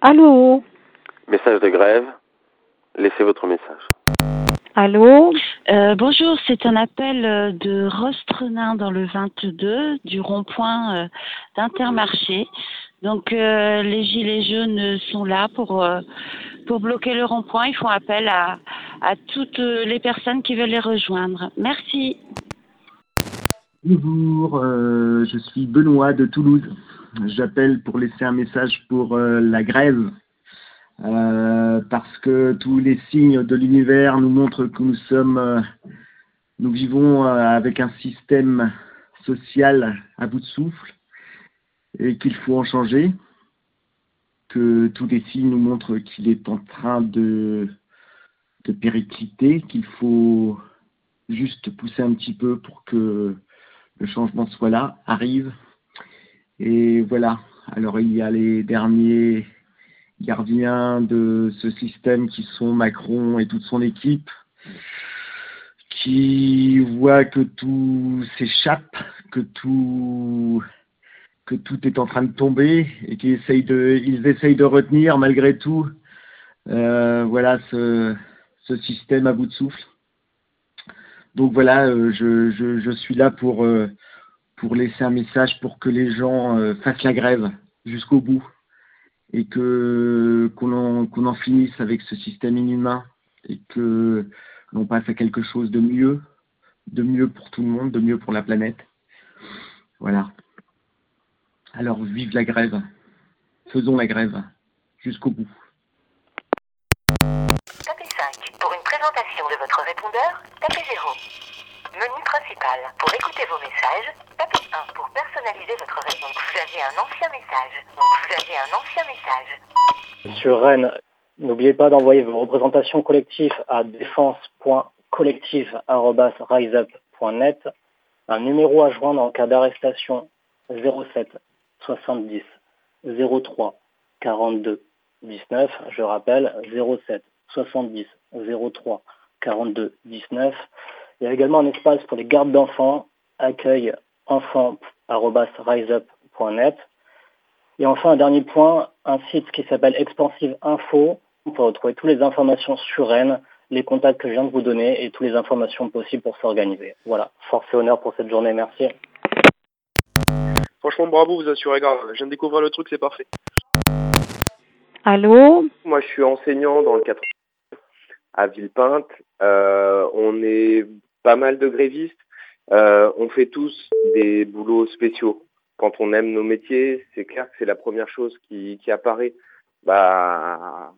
Allô Message de grève. Laissez votre message. Allô Euh, bonjour, c'est un appel euh, de Rostrenin dans le 22 du rond-point euh, d'Intermarché. Donc euh, les gilets jaunes sont là pour euh, pour bloquer le rond-point. Ils font appel à à toutes les personnes qui veulent les rejoindre. Merci. Bonjour, euh, je suis Benoît de Toulouse. J'appelle pour laisser un message pour euh, la grève. Euh, parce que tous les signes de l'univers nous montrent que nous sommes, euh, nous vivons avec un système social à bout de souffle et qu'il faut en changer. Que tous les signes nous montrent qu'il est en train de, de péricliter, qu'il faut juste pousser un petit peu pour que le changement soit là, arrive. Et voilà. Alors il y a les derniers gardiens de ce système qui sont Macron et toute son équipe, qui voient que tout s'échappe, que tout que tout est en train de tomber et qui essayent de ils essayent de retenir malgré tout euh, voilà ce, système à bout de souffle. Donc voilà, euh, je suis là pour euh, pour laisser un message pour que les gens euh, fassent la grève jusqu'au bout et que qu'on en, en finisse avec ce système inhumain et que l'on passe à quelque chose de mieux, de mieux pour tout le monde, de mieux pour la planète. Voilà. Alors vive la grève. Faisons la grève jusqu'au bout. Tapez 5 pour une présentation de votre répondeur, tapez 0. Menu principal. Pour écouter vos messages, tapez 1 pour personnaliser votre réponse. Vous avez un ancien message. Vous avez un ancien message. Sur Rennes, n'oubliez pas d'envoyer vos représentations collectives à défense.collective.riseup.net. Un numéro à joindre en cas d'arrestation 07 70 03 42 19. Je rappelle 07 70 03 42 19. Il y a également un espace pour les gardes d'enfants, accueil enfant.riseup.net. Et enfin, un dernier point, un site qui s'appelle Expansive Info. On peut retrouver toutes les informations sur Rennes, les contacts que je viens de vous donner et toutes les informations possibles pour s'organiser. Voilà, force et honneur pour cette journée, merci. Franchement, bravo, vous assurez grave. Je viens de découvrir le truc, c'est parfait. Allô? Moi, je suis enseignant dans le 4 à Villepinte. Euh, on est pas mal de grévistes. Euh, on fait tous des boulots spéciaux. Quand on aime nos métiers, c'est clair que c'est la première chose qui, qui apparaît. Bah,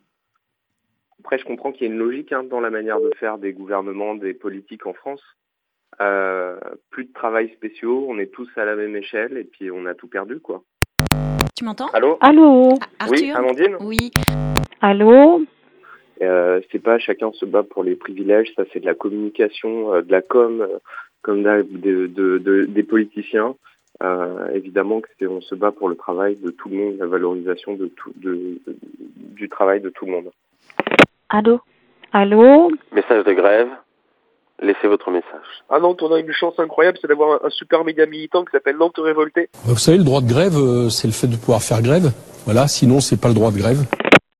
après, je comprends qu'il y a une logique hein, dans la manière de faire des gouvernements, des politiques en France. Euh, plus de travail spéciaux, on est tous à la même échelle et puis on a tout perdu, quoi. Tu m'entends? Allô? Allô? Ah, Oui, Arthur Amandine? Oui. Allô? Euh, c'est pas chacun se bat pour les privilèges, ça c'est de la communication, euh, de la com, euh, comme de, de- de- de- des politiciens. Euh, évidemment que on se bat pour le travail de tout le monde, la valorisation de tout, de, de- du travail de tout le monde. Allô? Allô? Message de grève. Laissez votre message. Ah Nantes, on a une chance incroyable, c'est d'avoir un, super média militant qui s'appelle Nantes Révolté. Vous savez, le droit de grève, c'est le fait de pouvoir faire grève. Voilà, sinon c'est pas le droit de grève.